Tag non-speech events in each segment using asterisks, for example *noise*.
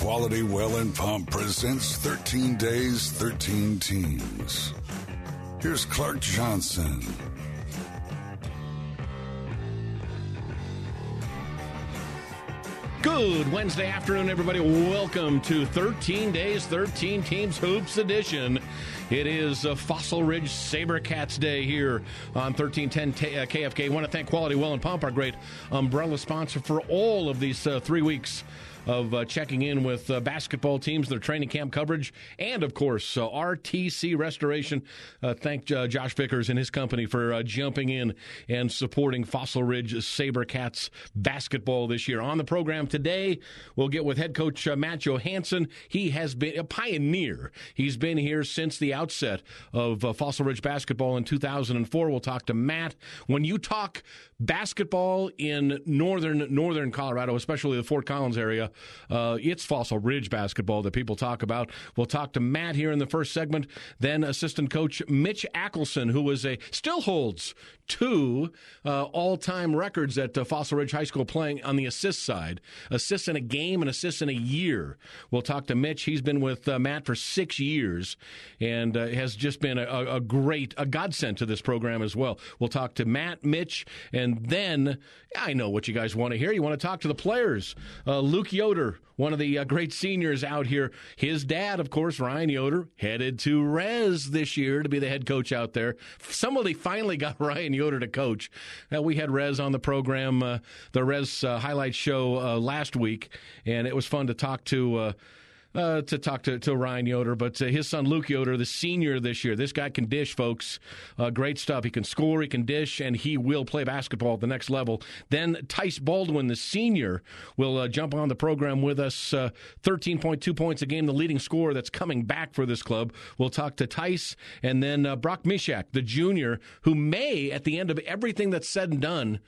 Quality Well and Pump presents 13 Days, 13 Teams. Here's Clark Johnson. Good Wednesday afternoon, everybody. Welcome to 13 Days, 13 Teams Hoops Edition. It is uh, Fossil Ridge Sabercats Day here on 1310 uh, KFK. I want to thank Quality Well and Pump, our great umbrella sponsor, for all of these uh, three weeks of uh, checking in with uh, basketball teams, their training camp coverage, and of course, uh, RTC Restoration. Uh, thank uh, Josh Vickers and his company for uh, jumping in and supporting Fossil Ridge Sabercats basketball this year. On the program today, we'll get with head coach Matt Johannsen. He has been a pioneer. He's been here since the outset of Fossil Ridge basketball in 2004. We'll talk to Matt. When you talk basketball in northern northern Colorado, especially the Fort Collins area, uh, it's Fossil Ridge basketball that people talk about. We'll talk to Matt here in the first segment. Then assistant coach Mitch Akelson, who was a still holds two uh, all-time records at uh, Fossil Ridge High School playing on the assist side, assists in a game and assists in a year. We'll talk to Mitch. He's been with uh, Matt for six years and uh, has just been a, a great a godsend to this program as well. We'll talk to Matt, Mitch, and then I know what you guys want to hear. You want to talk to the players. Uh, Luke Yoder, one of the uh, great seniors out here. His dad, of course, Ryan Yoder, headed to Res this year to be the head coach out there. Somebody finally got *laughs* Ryan Yoder to coach. Uh, we had Res on the program, uh, the Res uh, highlight show uh, last week, and it was fun to talk to uh, to talk to, to Ryan Yoder, but uh, his son Luke Yoder, the senior this year. This guy can dish, folks. Uh, great stuff. He can score, he can dish, and he will play basketball at the next level. Then Tyce Baldwin, the senior, will uh, jump on the program with us. Uh, 13.2 points a game, the leading scorer that's coming back for this club. We'll talk to Tyce, and then uh, Brock Mishak, the junior, who may, at the end of everything that's said and done,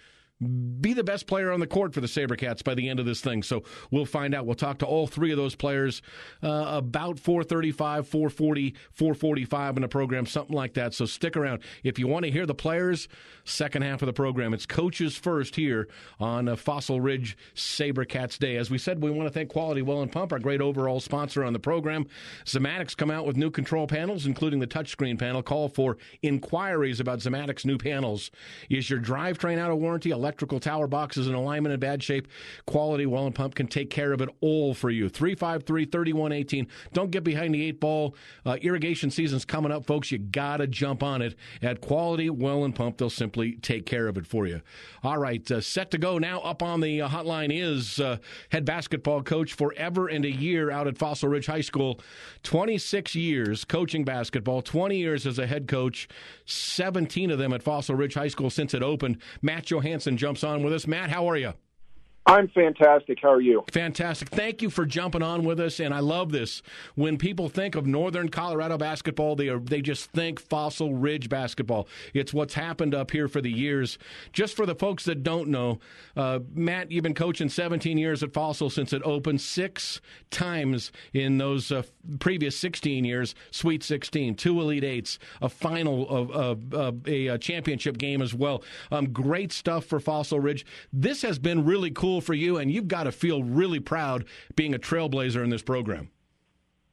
be the best player on the court for the Sabercats by the end of this thing. So we'll find out. We'll talk to all three of those players uh, about 435, 440, 445 in the program, something like that. So stick around. If you want to hear the players, second half of the program, it's coaches first here on uh, Fossil Ridge Sabercats Day. As we said, we want to thank Quality Well and Pump, our great overall sponsor on the program. Zimmatic's come out with new control panels, including the touchscreen panel. Call for inquiries about Zimmatic's new panels. Is your drivetrain out of warranty? Electrical tower boxes and alignment in bad shape, Quality Well and Pump can take care of it all for you. 353 3118. Don't get behind the eight ball. Uh, irrigation season's coming up, folks. You got to jump on it at Quality Well and Pump. They'll simply take care of it for you. All right, uh, set to go now. Up on the uh, hotline is uh, head basketball coach forever and a year out at Fossil Ridge High School. 26 years coaching basketball, 20 years as a head coach, 17 of them at Fossil Ridge High School since it opened. Matt Johannsen jumps on with us. Matt, how are you? I'm fantastic. How are you? Fantastic. Thank you for jumping on with us. And I love this. When people think of Northern Colorado basketball, they are they just think Fossil Ridge basketball. It's what's happened up here for the years. Just for the folks that don't know, uh, Matt, you've been coaching 17 years at Fossil since it opened six times in those uh, previous 16 years. Sweet 16, two Elite Eights, a final of, of, of a, a, championship game as well. Um, great stuff for Fossil Ridge. This has been really cool for you, and you've got to feel really proud being a trailblazer in this program.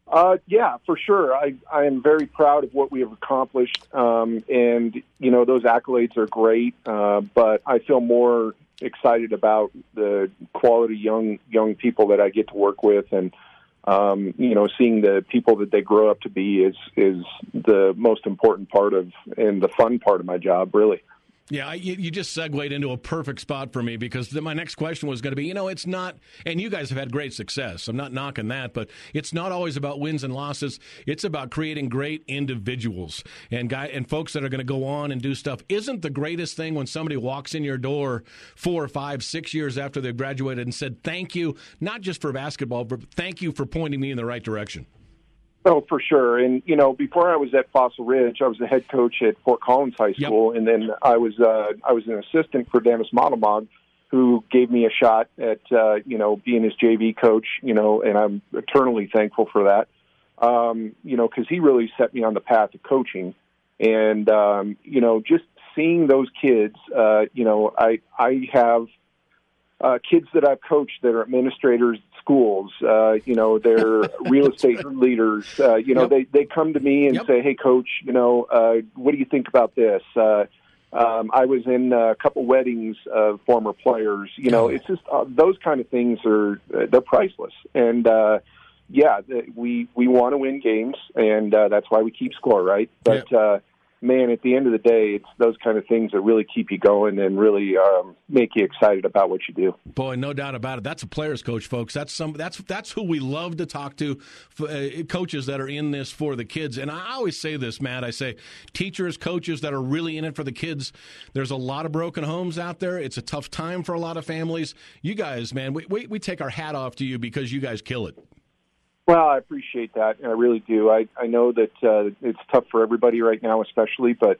Uh, yeah, for sure. I, I am very proud of what we have accomplished, um, and you know those accolades are great. Uh, but I feel more excited about the quality young young people that I get to work with, and um, you know, seeing the people that they grow up to be is is the most important part of and the fun part of my job, really. Yeah, you, you, just segued into a perfect spot for me because my next question was going to be, you know, it's not, and you guys have had great success. I'm not knocking that, but it's not always about wins and losses. It's about creating great individuals and guy and folks that are going to go on and do stuff. Isn't the greatest thing when somebody walks in your door four or five, six years after they've graduated and said, "Thank you, not just for basketball, but thank you for pointing me in the right direction." Oh, for sure. And you know, before I was at Fossil Ridge, I was the head coach at Fort Collins High School, yep. and then I was uh, I was an assistant for Dennis Monomog, who gave me a shot at uh, you know being his JV coach. You know, and I'm eternally thankful for that. Um, you know, because he really set me on the path of coaching, and um, you know, just seeing those kids. Uh, you know, I I have uh, kids that I've coached that are administrators schools. Uh, you know, they're *laughs* real estate leaders. Uh, you know, yep. they they come to me and yep. say, "Hey, coach, you know, uh, what do you think about this?" Uh, um, I was in a couple weddings of former players. You know, it's just uh, those kind of things are uh, they're priceless. And uh, yeah, we we want to win games, and uh, that's why we keep score, right? But uh, man, at the end of the day, it's those kind of things that really keep you going and really um, make you excited about what you do. Boy, no doubt about it. That's a player's coach, folks. That's some. That's that's who we love to talk to, uh, coaches that are in this for the kids. And I always say this, Matt. I say, teachers, coaches that are really in it for the kids. There's a lot of broken homes out there. It's a tough time for a lot of families. You guys, man, we we, we take our hat off to you because you guys kill it. Well, I appreciate that. And I really do. I I know that uh, it's tough for everybody right now, especially. But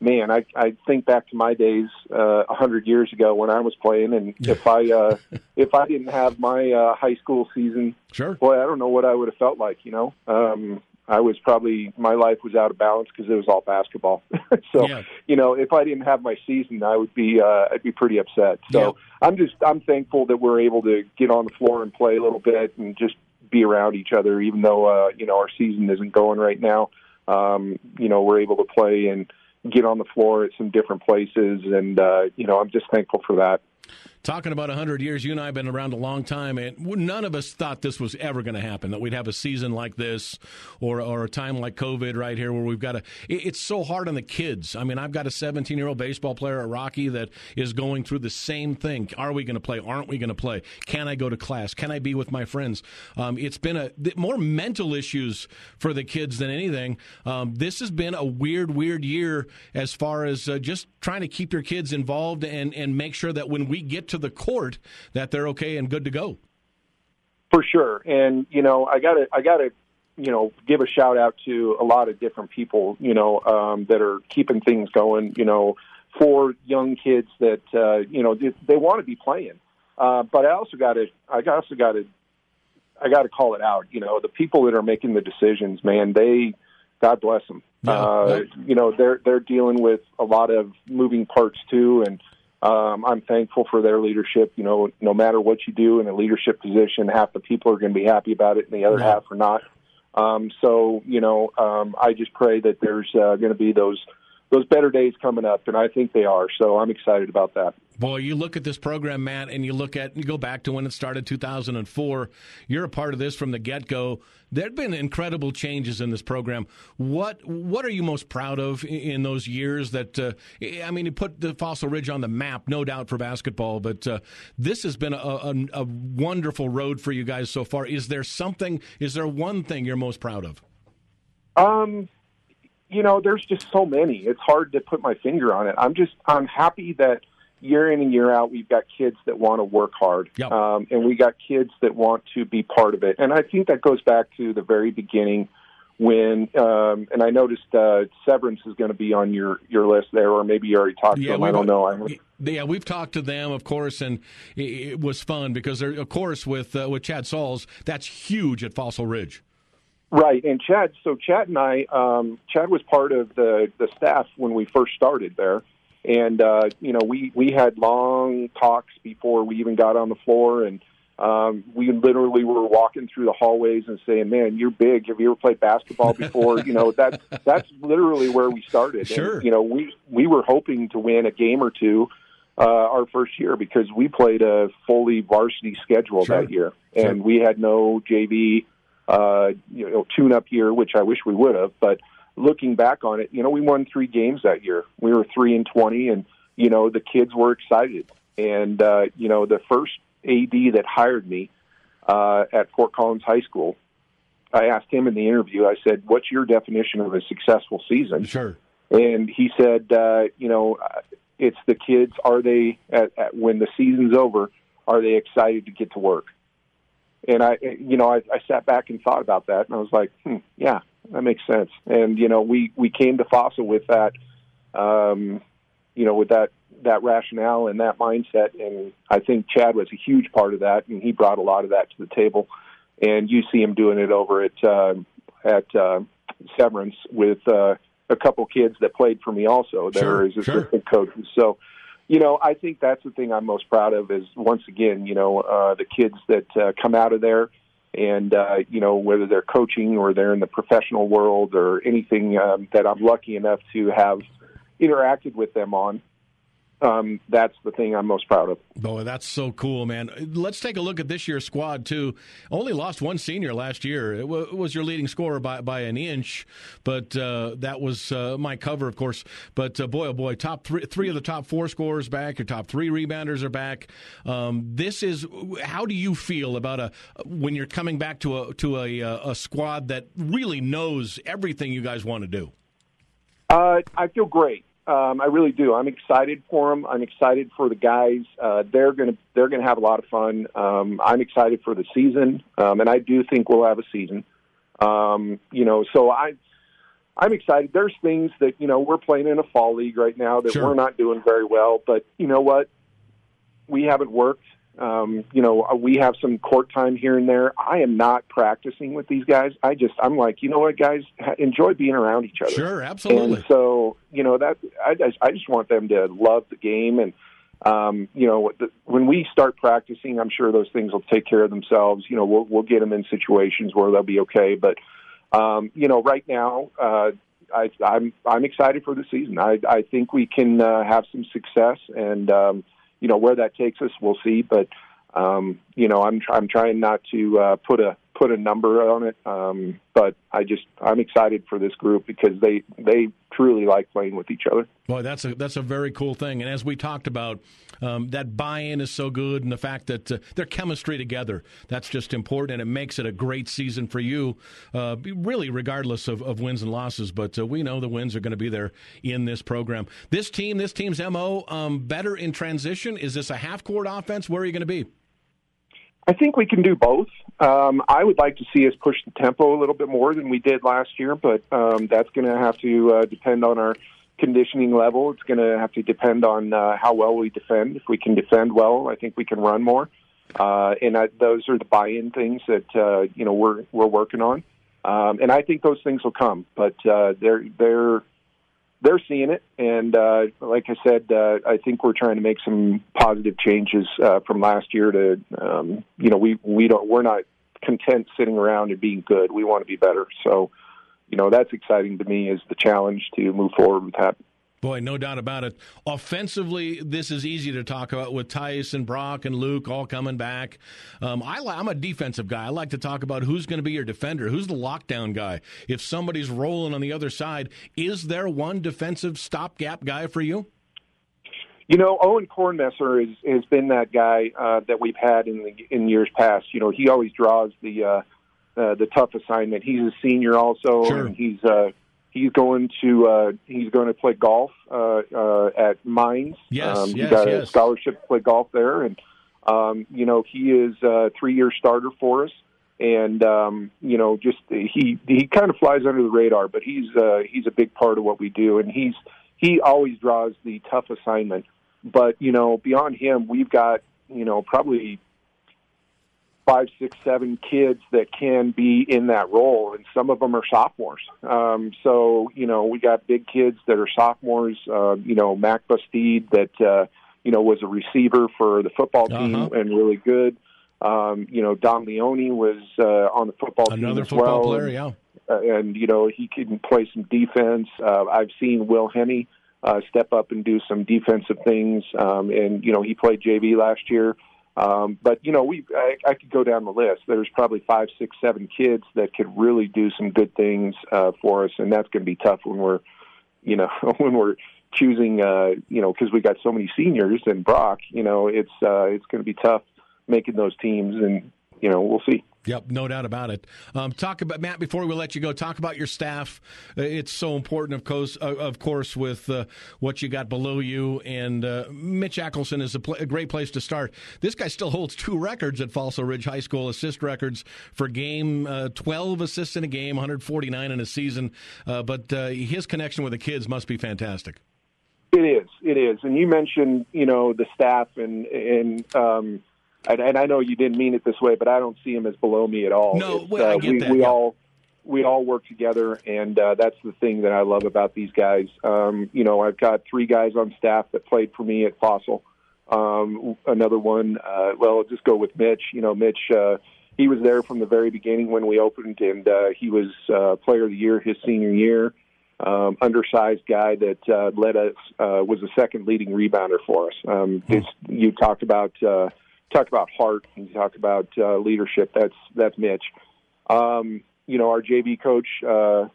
man, I I think back to my days uh, a uh, hundred years ago when I was playing, and if I uh, *laughs* if I didn't have my uh, high school season, sure, boy, I don't know what I would have felt like. You know, um, I was probably my life was out of balance because it was all basketball. *laughs* so yeah. you know, if I didn't have my season, I would be uh, I'd be pretty upset. So yeah. I'm just I'm thankful that we're able to get on the floor and play a little bit and just be around each other, even though uh, you know our season isn't going right now. Um, you know, we're able to play and get on the floor at some different places, and uh, you know, I'm just thankful for that talking about 100 years, you and I have been around a long time, and none of us thought this was ever going to happen, that we'd have a season like this or, or a time like COVID right here where we've got to. It's so hard on the kids. I mean, I've got a 17 year old baseball player at Rocky that is going through the same thing. Are we going to play? Aren't we going to play? Can I go to class? Can I be with my friends? Um, it's been a more mental issues for the kids than anything. Um, this has been a weird, weird year as far as uh, just trying to keep your kids involved and, and make sure that when we get to to the court that they're okay and good to go. For sure, and you know, I got to, I got to, you know, give a shout out to a lot of different people, you know, um, that are keeping things going, you know, for young kids that, uh, you know, they, they want to be playing. Uh, but I also got to, I also got to, I got to call it out. You know, the people that are making the decisions, man, they, God bless them. Yeah, uh, you know, they're they're dealing with a lot of moving parts too, and um, I'm thankful for their leadership. You know, no matter what you do in a leadership position, half the people are going to be happy about it, and the other half are not. Um, so, you know, um, I just pray that there's uh, going to be those those better days coming up, and I think they are. So I'm excited about that. Boy, you look at this program, Matt, and you look at you go back to when it started, 2004. You're a part of this from the get go. There've been incredible changes in this program. What what are you most proud of in those years? That uh, I mean, you put the Fossil Ridge on the map, no doubt for basketball. But uh, this has been a, a, a wonderful road for you guys so far. Is there something? Is there one thing you're most proud of? Um, you know, there's just so many. It's hard to put my finger on it. I'm just I'm happy that year in and year out, we've got kids that want to work hard, yep. um, and we got kids that want to be part of it. And I think that goes back to the very beginning when, um, and I noticed uh, Severance is going to be on your your list there, or maybe you already talked yeah, to them. I don't know. I yeah, we've talked to them, of course, and it, was fun because of course, with uh, with Chad Sauls, that's huge at Fossil Ridge. Right, and Chad. So Chad and I, um, Chad was part of the the staff when we first started there, and uh, you know we we had long talks before we even got on the floor, and um, we literally were walking through the hallways and saying, "Man, you're big. Have you ever played basketball before?" you know that *laughs* that's literally where we started. Sure. And, you know, we we were hoping to win a game or two uh, our first year because we played a fully varsity schedule sure. that year, and sure. we had no JV uh, you know, tune up year, which I wish we would have. But looking back on it, you know, we won three games that year. We were three and twenty, and you know, the kids were excited. And uh, you know, the first AD that hired me uh, at Fort Collins High School, I asked him in the interview. I said, "What's your definition of a successful season?" Sure. And he said, uh, "You know, it's the kids. Are they at, at, when the season's over? Are they excited to get to work?" And I, you know, I, I sat back and thought about that, and I was like, hmm, yeah, that makes sense. And you know, we we came to Fossil with that, um, you know, with that that rationale and that mindset, and I think Chad was a huge part of that, and he brought a lot of that to the table. And you see him doing it over at uh, at uh, Severance with uh, a couple kids that played for me also. There sure, as assistant sure. coaches. So you know, I think that's the thing I'm most proud of is once again, you know, uh, the kids that uh, come out of there and, uh, you know, whether they're coaching or they're in the professional world or anything um, that I'm lucky enough to have interacted with them on um, that's the thing I'm most proud of. Boy, that's so cool, man. Let's take a look at this year's squad too. Only lost one senior last year. It, w- was your leading scorer by by an inch, but uh, that was uh, my cover, of course. But uh, boy, oh boy, top three, three of the top four scorers back. Your top three rebounders are back. Um, this is how do you feel about a when you're coming back to a to a, a squad that really knows everything you guys want to do? Uh, I feel great. Um, I really do. I'm excited for them. I'm excited for the guys. Uh, they're gonna they're gonna have a lot of fun. Um, I'm excited for the season, um, and I do think we'll have a season. Um, you know, so I I'm excited. There's things that you know we're playing in a fall league right now that sure. we're not doing very well, but you know what? We haven't worked um, you know, we have some court time here and there. I am not practicing with these guys. I just, I'm like, you know what, guys, enjoy being around each other. Sure, absolutely. And so, you know, that I just, I just want them to love the game, and um, you know, the, when we start practicing, I'm sure those things will take care of themselves. You know, we'll we'll get them in situations where they'll be okay. But um, you know, right now, uh, I, I'm I'm excited for the season. I I think we can uh, have some success and. Um, you know where that takes us, we'll see. But um, you know, I'm I'm trying not to uh, put a put a number on it, um, but I just I'm excited for this group because they they truly like playing with each other. Boy, that's a that's a very cool thing. And as we talked about, um, that buy-in is so good, and the fact that uh, their chemistry together that's just important, and it makes it a great season for you. Uh, really, regardless of, of wins and losses, but uh, we know the wins are going to be there in this program. This team, this team's mo, um, better in transition. Is this a half-court offense? Where are you going to be? I think we can do both. Um, I would like to see us push the tempo a little bit more than we did last year, but um, that's going to have to uh, depend on our conditioning level. It's going to have to depend on uh, how well we defend. If we can defend well, I think we can run more. Uh, and I, those are the buy-in things that uh, you know we're we're working on. Um, and I think those things will come, but uh, they're they're they're seeing it, and uh, like I said, uh, I think we're trying to make some positive changes uh, from last year. To um, you know, we we don't we're not content sitting around and being good. We want to be better. So, you know, that's exciting to me is the challenge to move forward with that. Boy, no doubt about it. Offensively, this is easy to talk about with Tyce and Brock and Luke all coming back. Um, I, am a defensive guy. I like to talk about who's going to be your defender, who's the lockdown guy. If somebody's rolling on the other side, is there one defensive stopgap guy for you? You know, Owen Kornmesser is, has been that guy uh, that we've had in the, in years past. You know, he always draws the uh, uh, the tough assignment. He's a senior also, sure. and he's uh, he's going to uh, he's going to play golf uh, uh, at Mines. Yes, um, yes, he got yes. a scholarship to play golf there, and um, you know he is a three year starter for us. And um, you know, just he he kind of flies under the radar, but he's uh, he's a big part of what we do, and he's he always draws the tough assignment. But you know, beyond him, we've got you know probably five, six, seven kids that can be in that role, and some of them are sophomores. Um, so you know, we got big kids that are sophomores. Uh, you know, Mac Bastide that uh, you know was a receiver for the football team uh-huh. and really good. Um, you know, Don Leone was uh, on the football Another team as football well. player, yeah. Uh, and you know, he can play some defense. Uh, I've seen Will Henney uh, step up and do some defensive things. Um, and you know, he played JV last year. Um, but you know, we I, I could go down the list. There's probably five, six, seven kids that could really do some good things uh, for us, and that's going to be tough when we're, you know, *laughs* when we're choosing, uh, you know, because we got so many seniors and Brock. You know, it's uh, it's going to be tough making those teams, and you know, we'll see. Yep, no doubt about it. Um, talk about Matt before we let you go. Talk about your staff. Uh, it's so important, of course, uh, of course, with uh, what you got below you. And uh, Mitch Akelson is a, pl- a, great place to start. This guy still holds two records at Fossil Ridge High School: assist records for game, uh, twelve assists in a game, 149 in a season. Uh, but his connection with the kids must be fantastic. It is. It is. And you mentioned, you know, the staff and and. Um, and, and I know you didn't mean it this way, but I don't see him as below me at all. No, well, I uh, get we, that. We yeah. all we all work together, and uh, that's the thing that I love about these guys. Um, you know, I've got three guys on staff that played for me at Fossil. Um, another one, uh, well, I'll just go with Mitch. You know, Mitch, uh, he was there from the very beginning when we opened, and uh, he was uh, Player of the Year his senior year. Um, undersized guy that uh, led us uh, was the second leading rebounder for us. Um, hmm. you talked about uh, talked about heart. You talked about uh, leadership. That's that's Mitch. Um, you know, our JV coach, uh,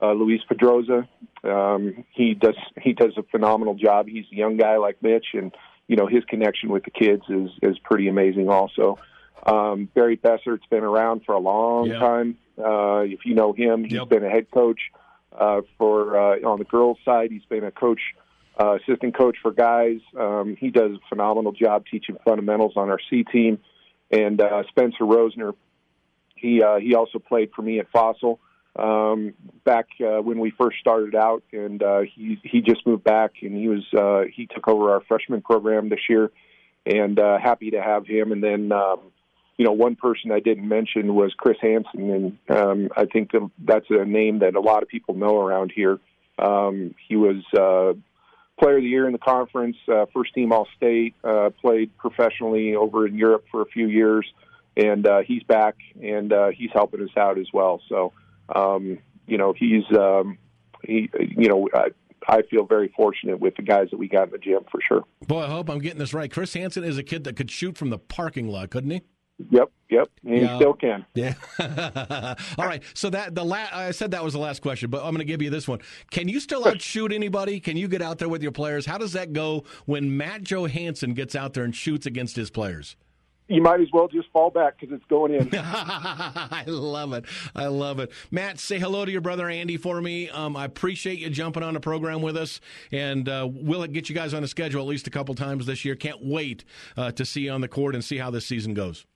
uh, Luis Pedroza, um, he does he does a phenomenal job. He's a young guy like Mitch, and you know his connection with the kids is is pretty amazing. Also, um, Barry Bessert's been around for a long yeah. time. Uh, if you know him, he's yep. been a head coach uh, for uh, on the girls' side. He's been a coach, uh, assistant coach for guys. Um, he does a phenomenal job teaching fundamentals on our C team. And uh, Spencer Rosner, he uh, he also played for me at Fossil um, back uh, when we first started out, and uh, he he just moved back, and he was uh, he took over our freshman program this year, and uh, happy to have him. And then um, you know one person I didn't mention was Chris Hansen, and um, I think that's a name that a lot of people know around here. Um, he was. Uh, Player of the year in the conference, uh, first team All State, uh, played professionally over in Europe for a few years, and uh, he's back and uh, he's helping us out as well. So um, you know, he's um, he, you know, I, I feel very fortunate with the guys that we got in the gym for sure. Boy, I hope I'm getting this right. Chris Hansen is a kid that could shoot from the parking lot, couldn't he? Yep, yep, and yeah. he still can. *laughs* Yeah. *laughs* All right. So that the last I said that was the last question, but I'm going to give you this one. Can you still outshoot anybody? Can you get out there with your players? How does that go when Matt Johannsen gets out there and shoots against his players? you might as well just fall back because it's going in. *laughs* I love it. I love it. Matt, say hello to your brother Andy for me. Um, I appreciate you jumping on the program with us, and uh, we'll get you guys on the schedule at least a couple times this year. Can't wait uh, to see you on the court and see how this season goes.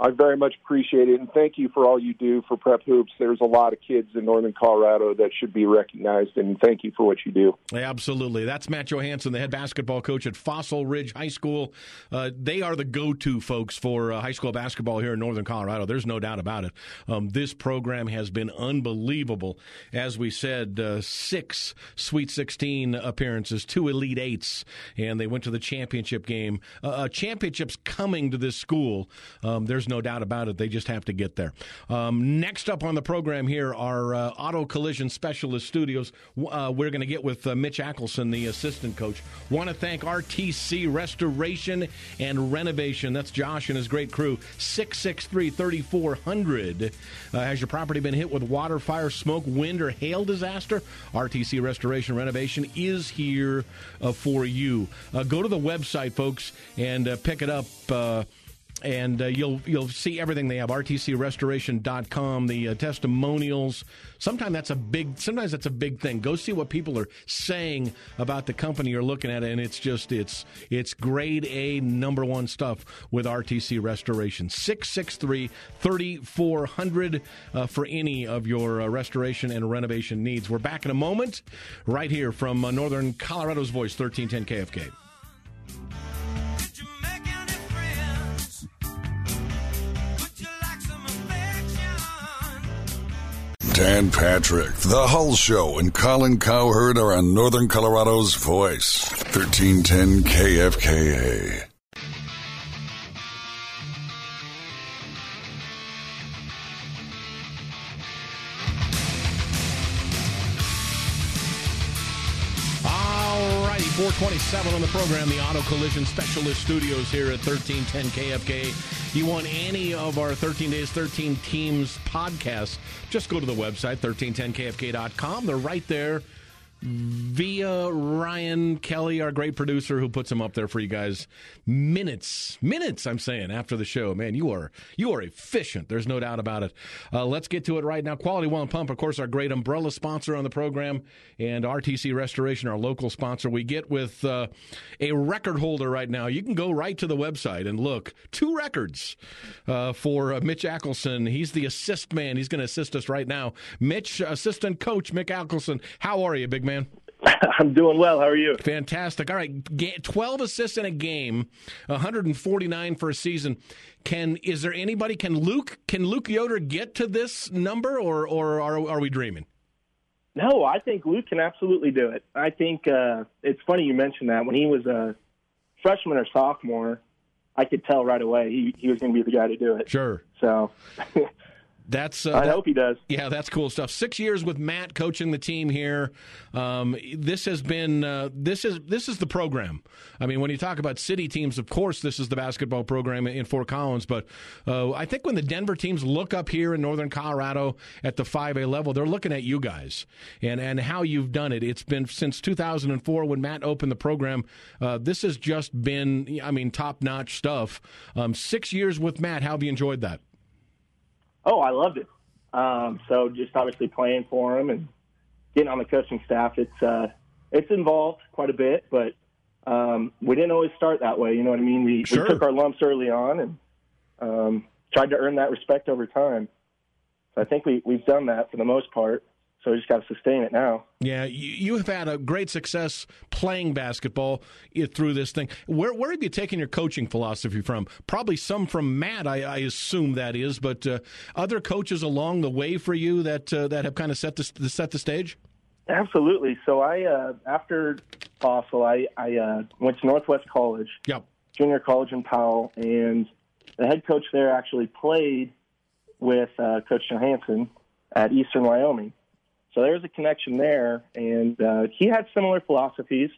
I very much appreciate it, and thank you for all you do for Prep Hoops. There's a lot of kids in Northern Colorado that should be recognized, and thank you for what you do. Absolutely. That's Matt Johannsen, the head basketball coach at Fossil Ridge High School. Uh, they are the go-to folks for uh, high school basketball here in Northern Colorado. There's no doubt about it. Um, this program has been unbelievable. As we said, uh, six Sweet 16 appearances, two Elite Eights, and they went to the championship game. Uh, championships coming to this school. Um, there's no doubt about it. They just have to get there. Um, next up on the program here are uh, Auto Collision Specialist Studios. Uh, we're going to get with uh, Mitch Akelson, the assistant coach. Want to thank RTC Restoration and Renovation. That's Josh and his great crew. 663 3400. Uh, has your property been hit with water, fire, smoke, wind, or hail disaster? RTC Restoration Renovation is here uh, for you. Uh, go to the website, folks, and pick it up and uh, you'll you'll see everything they have. Rtcrestoration.com the uh, testimonials. Sometimes that's a big sometimes that's a big thing. Go see what people are saying about the company you're looking at and it's just it's it's grade A number 1 stuff with RTC Restoration. 663 3400 uh, for any of your uh, restoration and renovation needs. We're back in a moment right here from uh, Northern Colorado's Voice 1310 KFK Dan Patrick, The Hull Show, and Colin Cowherd are on Northern Colorado's voice. 1310 KFKA. All righty, 427 on the program, the Auto Collision Specialist Studios here at 1310 KFK. You want any of our 13 Days, 13 Teams podcasts, just go to the website, 1310kfk.com. They're right there via Ryan Kelly, our great producer, who puts them up there for you guys. Minutes, minutes. I'm saying after the show, man, you are you are efficient. There's no doubt about it. Uh, let's get to it right now. Quality Well and Pump, of course, our great umbrella sponsor on the program, and RTC Restoration, our local sponsor. We get with uh, a record holder right now. You can go right to the website and look. Two records uh, for uh, Mitch Akelson. He's the assist man. He's going to assist us right now. Mitch, assistant coach Mick Akelson. How are you, big man? *laughs* I'm doing well. How are you? Fantastic. All right, 12 assists in a game, 149 for a season. Can is there anybody? Can Luke? Can Luke Yoder get to this number, or or are are we dreaming? No, I think Luke can absolutely do it. I think uh, it's funny you mentioned that when he was a freshman or sophomore, I could tell right away he, he was going to be the guy to do it. Sure. So *laughs* That's uh, I hope he does. Yeah, that's cool stuff. Six years with Matt coaching the team here. Um, this has been uh, this is this is the program. I mean, when you talk about city teams, of course, this is the basketball program in Fort Collins. But uh, I think when the Denver teams look up here in Northern Colorado at the five A level, they're looking at you guys and and how you've done it. It's been since 2004 when Matt opened the program. Uh, this has just been, I mean, top notch stuff. Um, six years with Matt. How have you enjoyed that? Oh, I loved it. Um, so just obviously playing for him and getting on the coaching staff, it's uh, it's involved quite a bit, but um, we didn't always start that way. You know what I mean? We, Sure. we took our lumps early on and um, tried to earn that respect over time. So I think we we've done that for the most part. So we just got to sustain it now. Yeah, you, you have had a great success playing basketball through this thing. Where where have you taken your coaching philosophy from? Probably some from Matt, I, I assume that is, but uh, other coaches along the way for you that uh, that have kind of set the set the stage. Absolutely. So I uh, after Fossil, I I uh, went to Northwest College. Yep. junior college in Powell, and the head coach there actually played with uh, Coach Johannsen at Eastern Wyoming. So there's a connection there, and uh, he had similar philosophies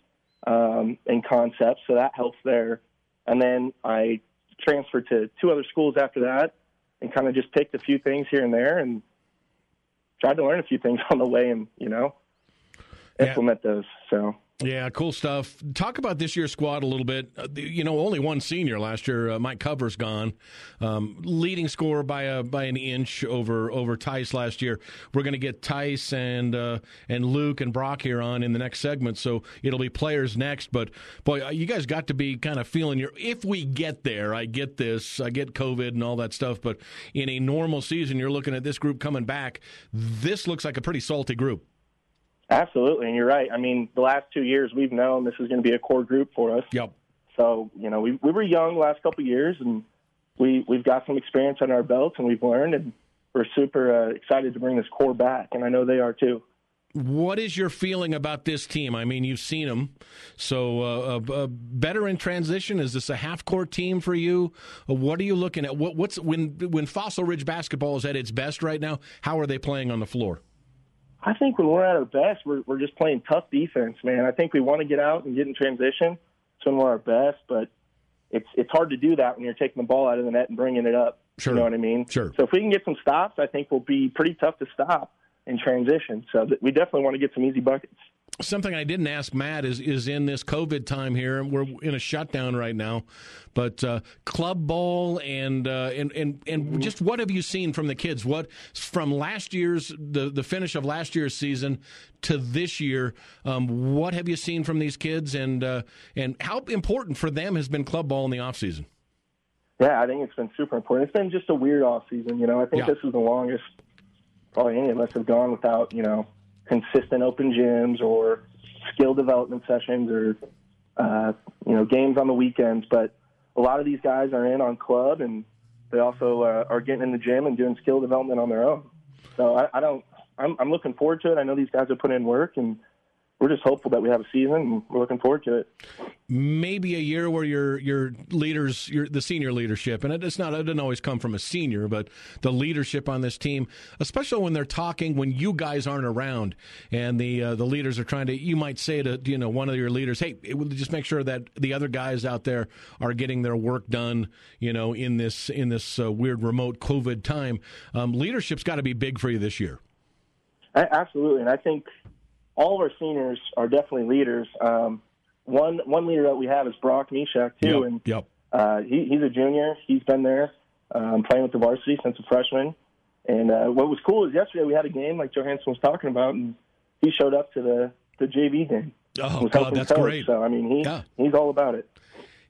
um, and concepts, so that helps there. And then I transferred to two other schools after that, and kind of just picked a few things here and there, and tried to learn a few things *laughs* on the way, and you know, Yeah. implement those. So Yeah, cool stuff. Talk about this year's squad a little bit. Uh, you know, only one senior last year. Uh, Mike Cover's gone, um, leading scorer by a by an inch over over Tyce last year. We're going to get Tyce and uh, and Luke and Brock here on in the next segment, so it'll be players next. But boy, uh, you guys got to be kind of feeling your. If we get there, I get this, I get COVID and all that stuff. But in a normal season, you're looking at this group coming back. This looks like a pretty salty group. Absolutely, and you're right. I mean, the last two years we've known this is going to be a core group for us. Yep. So you know, we we were young last couple of years, and we we've got some experience on our belts, and we've learned, and we're super uh, excited to bring this core back, and I know they are too. What is your feeling about this team? I mean, you've seen them. So, uh, uh, uh, better in transition. Is this a half court team for you? What are you looking at? What, what's when when Fossil Ridge basketball is at its best right now? How are they playing on the floor? I think when we're at our best, we're we're just playing tough defense, man. I think we want to get out and get in transition. It's when we're our best, but it's it's hard to do that when you're taking the ball out of the net and bringing it up. Sure. You know what I mean? Sure. So if we can get some stops, I think we'll be pretty tough to stop in transition. So we definitely want to get some easy buckets. Something I didn't ask Matt is is in this COVID time here. We're in a shutdown right now, but uh, club ball and uh, and and and just what have you seen from the kids? What from last year's the the finish of last year's season to this year? Um, what have you seen from these kids, and uh, and how important for them has been club ball in the off season? Yeah, I think it's been super important. It's been just a weird off season. You know, I think Yeah. this is the longest probably any of us have gone without you know consistent open gyms or skill development sessions or uh, you know games on the weekends. But a lot of these guys are in on club and they also uh, are getting in the gym and doing skill development on their own. So I, I don't. I'm, I'm looking forward to it. I know these guys are putting in work and. We're just hopeful that we have a season, and we're looking forward to it. maybe a year where your your leaders, your the senior leadership, and it's not it doesn't always come from a senior, but the leadership on this team, especially when they're talking when you guys aren't around, and the uh, the leaders are trying to, you might say to you know one of your leaders, hey, just make sure that the other guys out there are getting their work done, you know, in this in this uh, weird remote COVID time. Um, leadership's got to be big for you this year. A- Absolutely, and I think all of our seniors are definitely leaders. Um, one one leader that we have is Brock Mishak too, Yep, and yep. uh, he, he's a junior. He's been there um, playing with the varsity since a freshman. And uh, what was cool is yesterday we had a game like Johannsen was talking about, and he showed up to the the JV game. Oh God, that's coach. great. So I mean, he Yeah. he's all about it.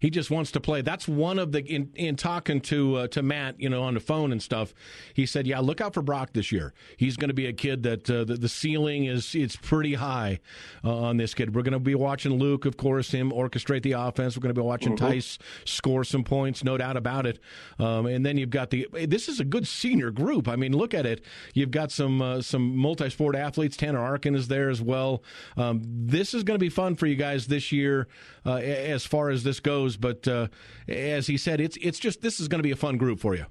He just wants to play. That's one of the in, in talking to uh, to Matt, you know, on the phone and stuff. He said, "Yeah, look out for Brock this year. He's going to be a kid that uh, the, the, ceiling is it's pretty high uh, on this kid. We're going to be watching Luke, of course, him orchestrate the offense. We're going to be watching mm-hmm. Tyce score some points, no doubt about it. Um, and then you've got the this is a good senior group. I mean, look at it. You've got some uh, some multi sport athletes. Tanner Arkin is there as well. Um, this is going to be fun for you guys this year uh, as far as this goes. But uh, as he said, it's it's just this is going to be a fun group for you.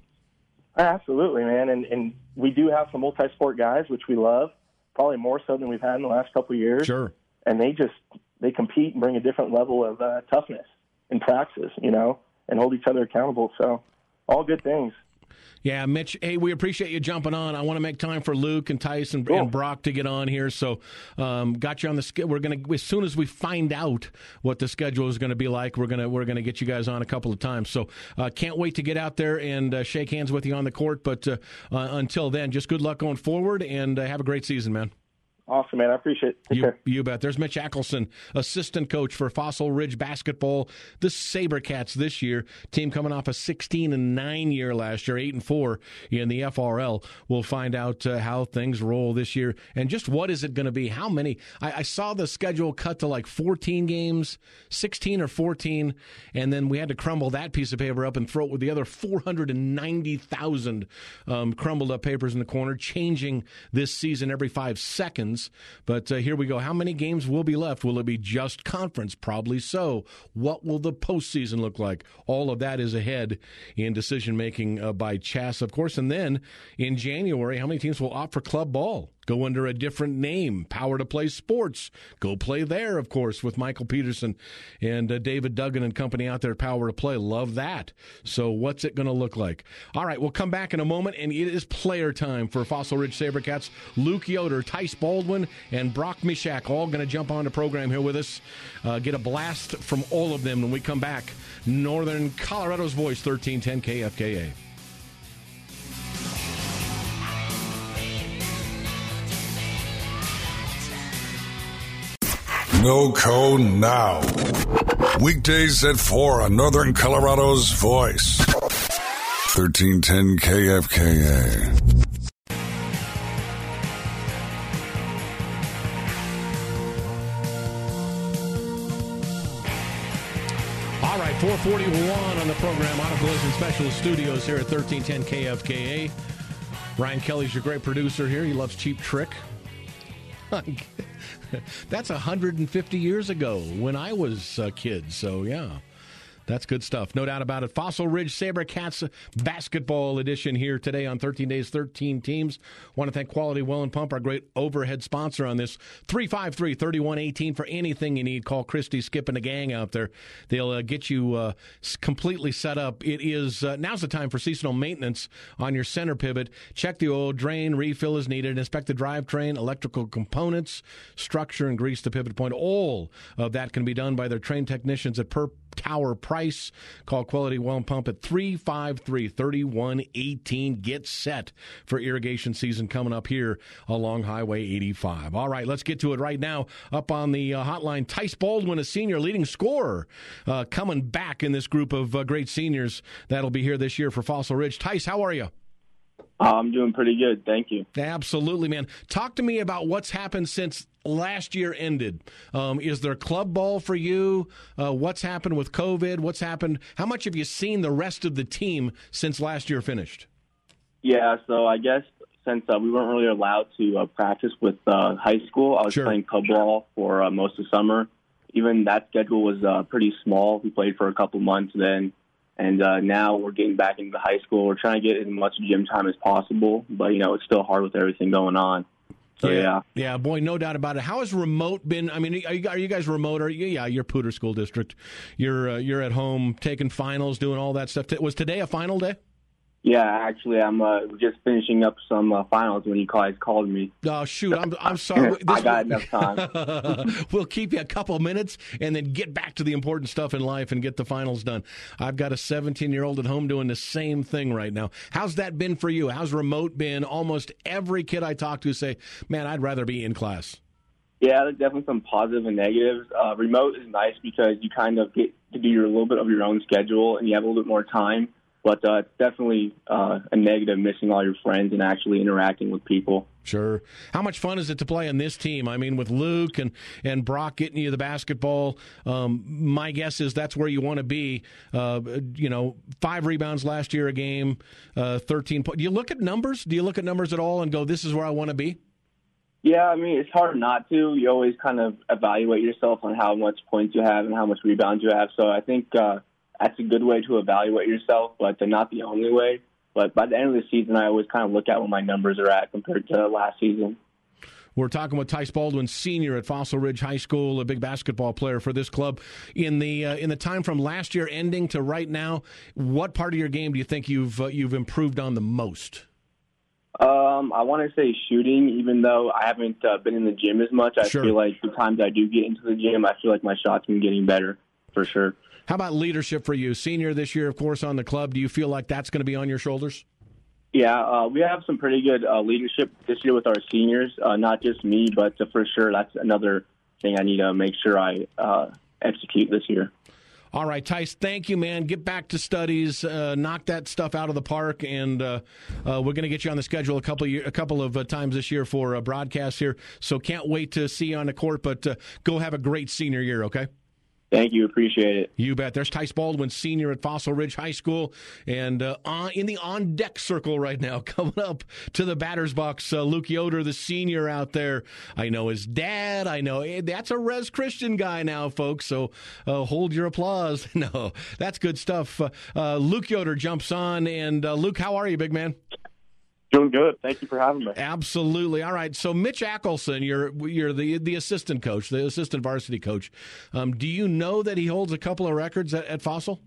Absolutely, man, and and we do have some multi-sport guys, which we love, probably more so than we've had in the last couple of years. Sure. And they just they compete and bring a different level of uh, toughness in practice, you know, and hold each other accountable. So, all good things. Yeah, Mitch. Hey, we appreciate you jumping on. I want to make time for Luke and Tyson cool. and Brock to get on here. So, um, got you on the schedule. We're gonna as soon as we find out what the schedule is going to be like, we're gonna we're gonna get you guys on a couple of times. So, uh, can't wait to get out there and uh, shake hands with you on the court. But uh, uh until then, just good luck going forward and uh, have a great season, man. Awesome, man. I appreciate it. You, you, bet. There's Mitch Akelson, assistant coach for Fossil Ridge basketball. The SaberCats this year, team coming off a 16 and 9 year last year, 8 and 4 in the FRL. We'll find out uh, how things roll this year and just what is it going to be? How many? I, I, saw the schedule cut to like 14 games, 16 or 14, and then we had to crumble that piece of paper up and throw it with the other 490,000 um, crumbled up papers in the corner, changing this season every five seconds games. But uh, here we go. How many games will be left? Will it be just conference? Probably so. What will the postseason look like? All of that is ahead in decision making uh, by CHSAA, of course. And then in January, how many teams will opt for club ball? Go under a different name, Power to Play Sports. Go play there, of course, with Michael Peterson and uh, David Duggan and company out there Power to Play. Love that. So, what's it going to look like? All right, we'll come back in a moment, and it is player time for Fossil Ridge Sabercats. Luke Yoder, Tyce Baldwin, and Brock Mishak all going to jump on the program here with us. Uh, get a blast from all of them when we come back. Northern Colorado's Voice, 1310 KFKA. No code now. Weekdays at 4 on Northern Colorado's Voice. 1310 KFKA. All right, 441 on the program. Auto Collision Specialist Studios here at 1310 KFKA. Ryan Kelly's your great producer here. He loves Cheap Trick. *laughs* *laughs* That's 150 years ago when I was a kid. So, yeah. That's good stuff. No doubt about it. Fossil Ridge Sabercats basketball edition here today on 13 Days, 13 Teams. Want to thank Quality Well and Pump, our great overhead sponsor on this. 353 3118 for anything you need. Call Christy, Skip, and the gang out there. They'll uh, get you uh, completely set up. It is uh, now's the time for seasonal maintenance on your center pivot. Check the oil, drain, refill as needed, inspect the drivetrain, electrical components, structure, and grease the pivot point. All of that can be done by their trained technicians at Per Tower Price. Call Quality Well and Pump at 353 3118. Get set for irrigation season coming up here along Highway 85. All right, let's get to it right now. Up on the uh, hotline, Tyce Baldwin, a senior leading scorer, uh, coming back in this group of uh, great seniors that'll be here this year for Fossil Ridge. Tyce, how are you? I'm doing pretty good. Thank you. Absolutely, man. Talk to me about what's happened since last year ended. Um, is there club ball for you? Uh, what's happened with COVID? What's happened? How much have you seen the rest of the team since last year finished? Yeah, so I guess since uh, we weren't really allowed to uh, practice with uh, high school, I was sure. playing club ball for uh, most of summer. Even that schedule was uh, pretty small. We played for a couple months then. And uh, now we're getting back into high school. We're trying to get as much gym time as possible, but you know it's still hard with everything going on. So yeah, yeah, yeah, boy, no doubt about it. How has remote been? I mean, are you, are you guys remote? Are you? Yeah, you're Poudre School District. You're uh, you're at home taking finals, doing all that stuff. Was today a final day? Yeah, actually, I'm uh, just finishing up some uh, finals when you guys called me. Oh shoot, I'm I'm sorry. This *laughs* I got enough time. *laughs* we'll keep you a couple minutes and then get back to the important stuff in life and get the finals done. I've got a 17 year old at home doing the same thing right now. How's that been for you? How's remote been? Almost every kid I talk to say, "Man, I'd rather be in class." Yeah, there's definitely some positive and negatives. Uh, remote is nice because you kind of get to do your a little bit of your own schedule and you have a little bit more time. But uh, it's definitely uh, a negative missing all your friends and actually interacting with people. Sure. How much fun is it to play on this team? I mean, with Luke and, and Brock getting you the basketball, um, my guess is that's where you want to be. Uh, you know, five rebounds last year a game, uh, 13 points. Do you look at numbers? Do you look at numbers at all and go, this is where I want to be? Yeah, I mean, it's hard not to. You always kind of evaluate yourself on how much points you have and how much rebounds you have. So I think uh, that's a good way to evaluate yourself, but they're not the only way. But by the end of the season, I always kind of look at what my numbers are at compared to last season. We're talking with Tyce Baldwin, senior at Fossil Ridge High School, a big basketball player for this club. In the uh, in the time from last year ending to right now, what part of your game do you think you've uh, you've improved on the most? Um, I want to say shooting, even though I haven't uh, been in the gym as much. I Sure. feel like the times I do get into the gym, I feel like my shots have been getting better for sure. How about leadership for you? Senior this year, of course, on the club. Do you feel like that's going to be on your shoulders? Yeah, uh, we have some pretty good uh, leadership this year with our seniors. Uh, not just me, but uh, for sure that's another thing I need to make sure I uh, execute this year. All right, Tyce, thank you, man. Get back to studies, uh, knock that stuff out of the park, and uh, uh, we're going to get you on the schedule a couple of year, a couple of uh, times this year for uh, broadcasts here. So can't wait to see you on the court. But uh, go have a great senior year, okay? Thank you, appreciate it. You bet. There's Tyce Baldwin, senior at Fossil Ridge High School, and uh, in the on deck circle right now, *laughs* coming up to the batter's box. Uh, Luke Yoder, the senior out there. I know his dad. I know eh, that's a Res Christian guy now, folks. So uh, hold your applause. *laughs* No, that's good stuff. Uh, uh, Luke Yoder jumps on, and uh, Luke, how are you, big man? Doing good. Thank you for having me. Absolutely. All right. So Mitch Akelson, you're you're the the assistant coach, the assistant varsity coach. Um, do you know that he holds a couple of records at, at Fossil?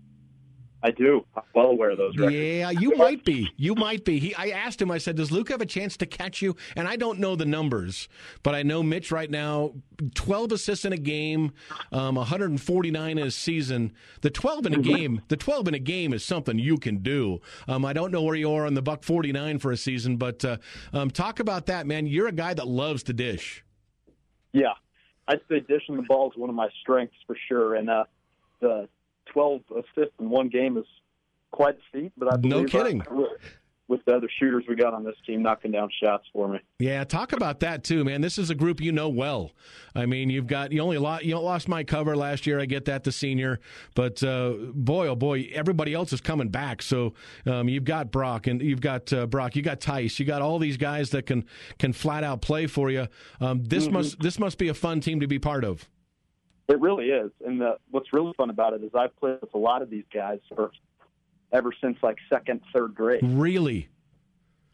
I do. I'm well aware of those records. Yeah, you might be. You might be. He, I asked him. I said, "Does Luke have a chance to catch you?" And I don't know the numbers, but I know Mitch right now, twelve assists in a game, um, 149 in a season. The 12 in a game, the 12 in a game is something you can do. Um, I don't know where you are on the buck 49 for a season, but uh, um, talk about that, man. You're a guy that loves to dish. Yeah. I'd say dishing the ball is one of my strengths for sure. And uh, the 12 assists in one game is quite a feat, but I believe No kidding. I- with the other shooters we got on this team knocking down shots for me. Yeah, talk about that too, man. This is a group you know well. I mean, you've got you only lost, you lost my cover last year. I get that, the senior, but uh, boy, oh boy, everybody else is coming back. So um, you've got Brock, and you've got uh, Brock, you got Tyce, you got all these guys that can can flat out play for you. Um, this must this must be a fun team to be part of. It really is. And the, what's really fun about it is I've played with a lot of these guys for ever since like second, third grade. Really,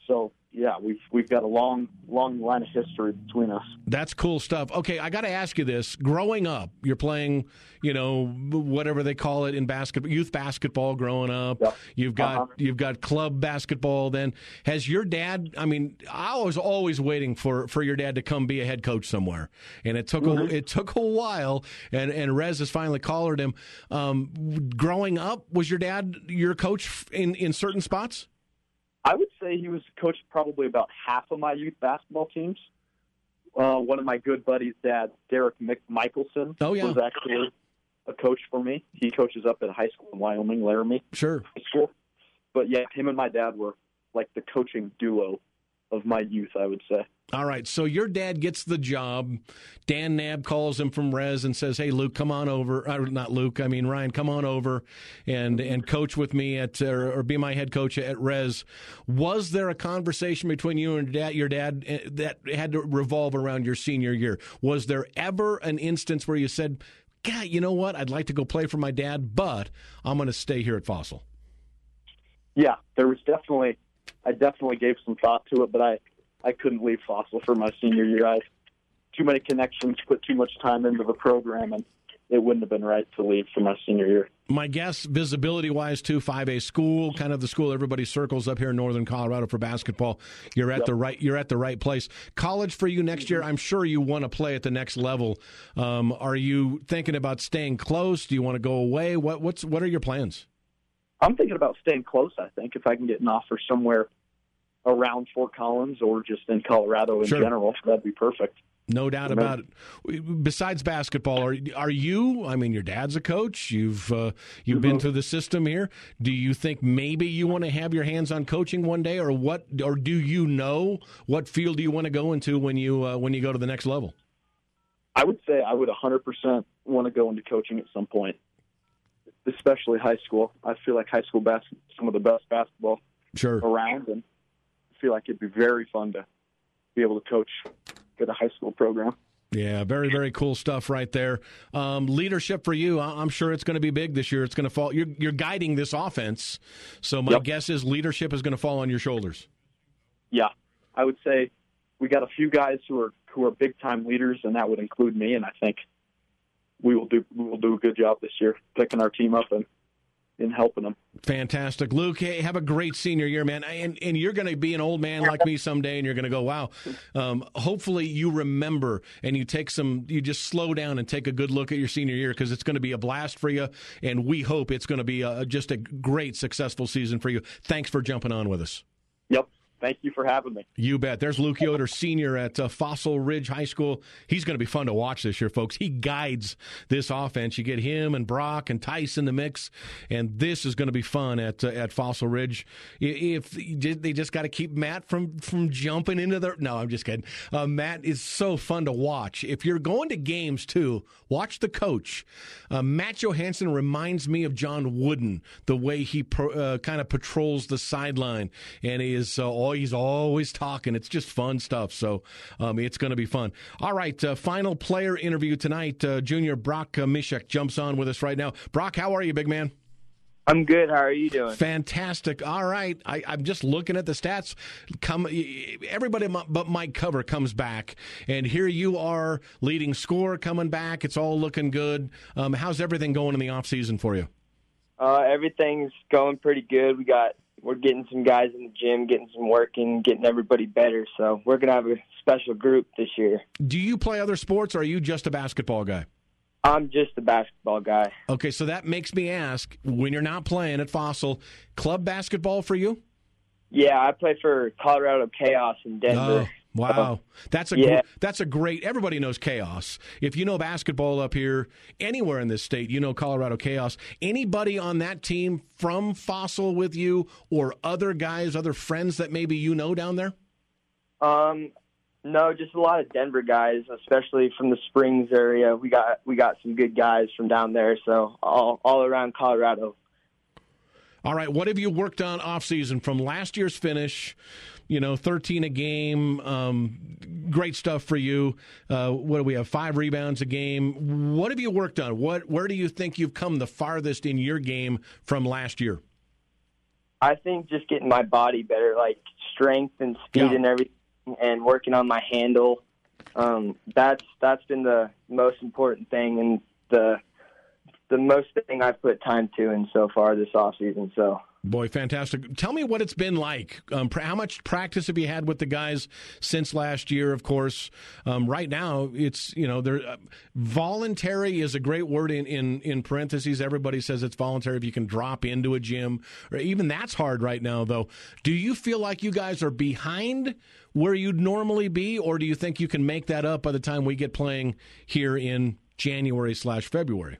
So yeah, we've we've got a long, long line of history between us. That's cool stuff. Okay, I got to ask you this. Growing up, you're playing, you know, whatever they call it in basketball, youth basketball growing up. Yep. You've got Uh-huh. you've got club basketball then. Has your dad, I mean, I was always waiting for for your dad to come be a head coach somewhere. And it took Mm-hmm. a, it took a while and and Rez has finally collared him. Um, growing up, was your dad your coach in in certain spots? I would say he was coached probably about half of my youth basketball teams. Uh, one of my good buddies' dad, Derek Michelson, Oh, yeah. was actually a coach for me. He coaches up at a high school in Wyoming, Laramie Sure. High School. But yeah, him and my dad were like the coaching duo of my youth, I would say. All right, so your dad gets the job. Dan Nab calls him from Res and says, "Hey, Luke, come on over. Uh, not Luke, I mean Ryan, come on over and and coach with me at or, or be my head coach at Res." Was there a conversation between you and dad, your dad uh, that had to revolve around your senior year? Was there ever an instance where you said, "God, you know what? I'd like to go play for my dad, but I'm going to stay here at Fossil." Yeah, there was definitely, I definitely gave some thought to it, but I, I couldn't leave Fossil for my senior year. I too many connections, put too much time into the program, and it wouldn't have been right to leave for my senior year. my guess, visibility wise, too, 5A school, kind of the school everybody circles up here in northern Colorado for basketball. You're at the right. You're at the right place. College for you next year. I'm sure you want to play at the next level. Um, are you thinking about staying close? Do you want to go away? What what's what are your plans? I'm thinking about staying close. I think if I can get an offer somewhere around Fort Collins or just in Colorado in Sure. general, that'd be perfect. No doubt about it. Besides basketball, are are you? I mean, your dad's a coach. You've uh, you've mm-hmm. been through the system here. Do you think maybe you want to have your hands on coaching one day, or what? Or do you know what field do you want to go into when you uh, when you go to the next level? I would say I would 100% want to go into coaching at some point, especially high school. I feel like high school basketball some of the best basketball sure. around, and I feel like it'd be very fun to be able to coach at a high school program. Yeah, very, very cool stuff right there. Um, leadership for you, I'm sure it's going to be big this year. It's going to fall. You're, you're guiding this offense, so my yep. guess is leadership is going to fall on your shoulders. Yeah, I would say we got a few guys who are who are big time leaders, and that would include me. And I think we will do we will do a good job this year picking our team up and in helping them. Fantastic, Luke. Hey, have a great senior year, man. And and you're going to be an old man like me someday, and you're going to go, wow. Um, hopefully, you remember and you take some. You just slow down and take a good look at your senior year because it's going to be a blast for you, and we hope it's going to be a, just a great, successful season for you. Thanks for jumping on with us. Yep. Thank you for having me. You bet. There's Luke Yoder, senior at uh, Fossil Ridge High School. He's going to be fun to watch this year, folks. He guides this offense. You get him and Brock and Tyce in the mix, and this is going to be fun at uh, at Fossil Ridge. If they just got to keep Matt from from jumping into the no, I'm just kidding. Uh, Matt is so fun to watch. If you're going to games too, watch the coach. Uh, Matt Johannsen reminds me of John Wooden, the way he pro, uh, kind of patrols the sideline and is all uh, he's always talking. It's just fun stuff. So um, it's going to be fun. All right, uh, final player interview tonight. Uh, junior Brock uh, Mishak jumps on with us right now. Brock, how are you, big man? I'm good. How are you doing? Fantastic. All right. I, am just looking at the stats. Come, everybody but Mike Cover comes back, and here you are, leading score coming back. It's all looking good. Um, how's everything going in the off season for you? Uh, everything's going pretty good. We got we're getting some guys in the gym, getting some work working, getting everybody better. So we're gonna have a special group this year. Do you play other sports, or are you just a basketball guy? I'm just a basketball guy. Okay, so that makes me ask: when you're not playing at Fossil, club basketball for you? Yeah, I play for Colorado Chaos in Denver. Oh. Wow, that's a yeah. gr- that's a great. Everybody knows chaos. If you know basketball up here, anywhere in this state, you know Colorado Chaos. Anybody on that team from Fossil with you, or other guys, other friends that maybe you know down there? Um, no, just a lot of Denver guys, especially from the Springs area. We got we got some good guys from down there, so all all around Colorado. All right, what have you worked on off season from last year's finish? You know, 13 a game. Um, great stuff for you. Uh, what do we have? Five rebounds a game. What have you worked on? What where do you think you've come the farthest in your game from last year? I think just getting my body better, like strength and speed yeah. and everything, and working on my handle. Um, that's that's been the most important thing and the the most thing I've put time to in so far this off season. So Boy, fantastic. Tell me what it's been like. Um, how much practice have you had with the guys since last year, of course? Um, right now, it's, you know, uh, voluntary is a great word in, in, in parentheses. Everybody says it's voluntary if you can drop into a gym. Or even that's hard right now, though. Do you feel like you guys are behind where you'd normally be, or do you think you can make that up by the time we get playing here in January slash February?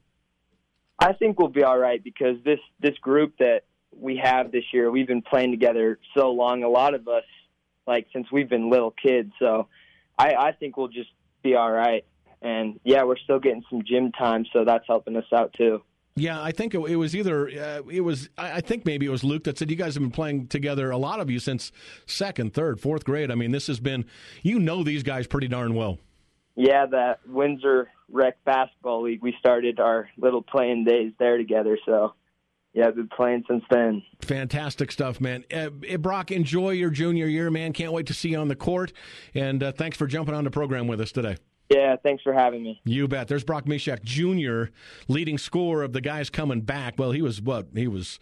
I think we'll be all right because this, this group that we have this year. We've been playing together so long. A lot of us, like since we've been little kids. So I, I think we'll just be all right. And yeah, we're still getting some gym time, so that's helping us out too. Yeah, I think it, it was either uh, it was I think maybe it was Luke that said you guys have been playing together a lot of you since second, third, fourth grade. I mean, this has been you know these guys pretty darn well. Yeah, that Windsor Rec Basketball League. We started our little playing days there together, so yeah, I've been playing since then. Fantastic stuff, man. Uh, Brock, enjoy your junior year, man. Can't wait to see you on the court. And uh, thanks for jumping on the program with us today. Yeah, thanks for having me. You bet. There's Brock Mishak Jr., leading scorer of the guys coming back. Well, he was what? He was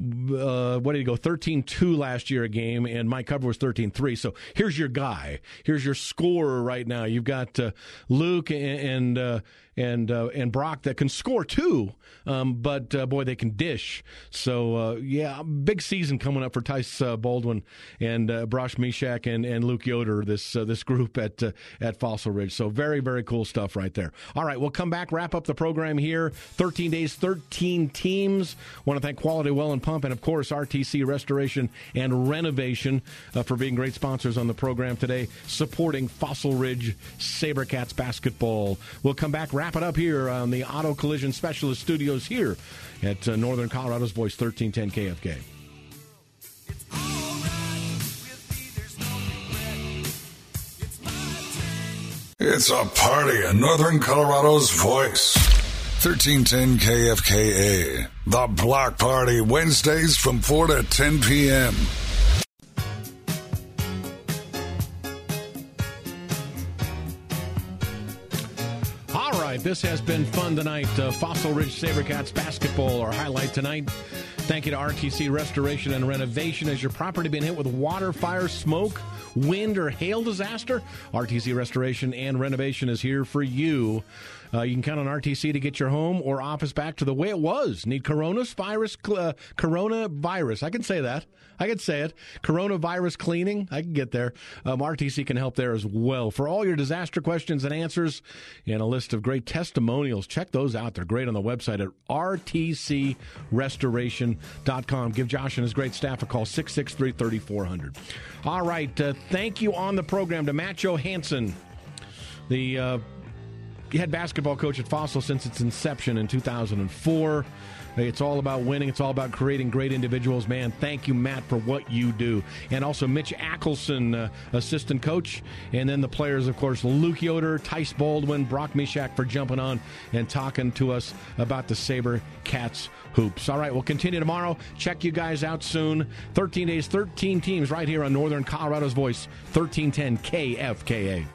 uh, what did he go 13-2 last year a game and my cover was 13-3 so here's your guy here's your scorer right now you've got uh, luke and and, uh, and uh, and Brock that can score too, um, but uh, boy, they can dish. So uh, yeah, big season coming up for Tyce uh, Baldwin and uh, Brock Mishak and, and Luke Yoder. This uh, this group at at Fossil Ridge. So very very cool stuff right there. All right, we'll come back, wrap up the program here. 13 days, 13 teams. Want to thank Quality Well and Pump and of course RTC Restoration and Renovation for being great sponsors on the program today, supporting Fossil Ridge SaberCats basketball. We'll come back, wrap it up here on the Auto Collision Specialist Studios here at uh, Northern Colorado's Voice 1310 KFK. It's a party in Northern Colorado's Voice. 1310 KFKA. The Block Party, Wednesdays from 4 to 10 p.m. right, this has been fun tonight. Uh, Fossil Ridge Sabercats basketball, our highlight tonight. Thank you to RTC Restoration and Renovation. Has your property been hit with water, fire, smoke, wind, or hail disaster? RTC Restoration and Renovation is here for you. Uh, you can count on RTC to get your home or office back to the way it was. Need coronavirus, uh, coronavirus. I can say that. I can say it. Coronavirus cleaning. I can get there. Um, RTC can help there as well. For all your disaster questions and answers and a list of great testimonials, check those out. They're great on the website at rtcrestoration.com. Give Josh and his great staff a call, 663 3400. All right. Uh, thank you on the program to Matt Johannsen, the uh, head basketball coach at Fossil since its inception in 2004. It's all about winning. It's all about creating great individuals. Man, thank you, Matt, for what you do. And also Mitch Akelson, uh, assistant coach. And then the players, of course, Luke Yoder, Tyce Baldwin, Brock Mishak for jumping on and talking to us about the Saber Cats hoops. All right, we'll continue tomorrow. Check you guys out soon. 13 days, 13 teams right here on Northern Colorado's Voice, 1310 KFKA.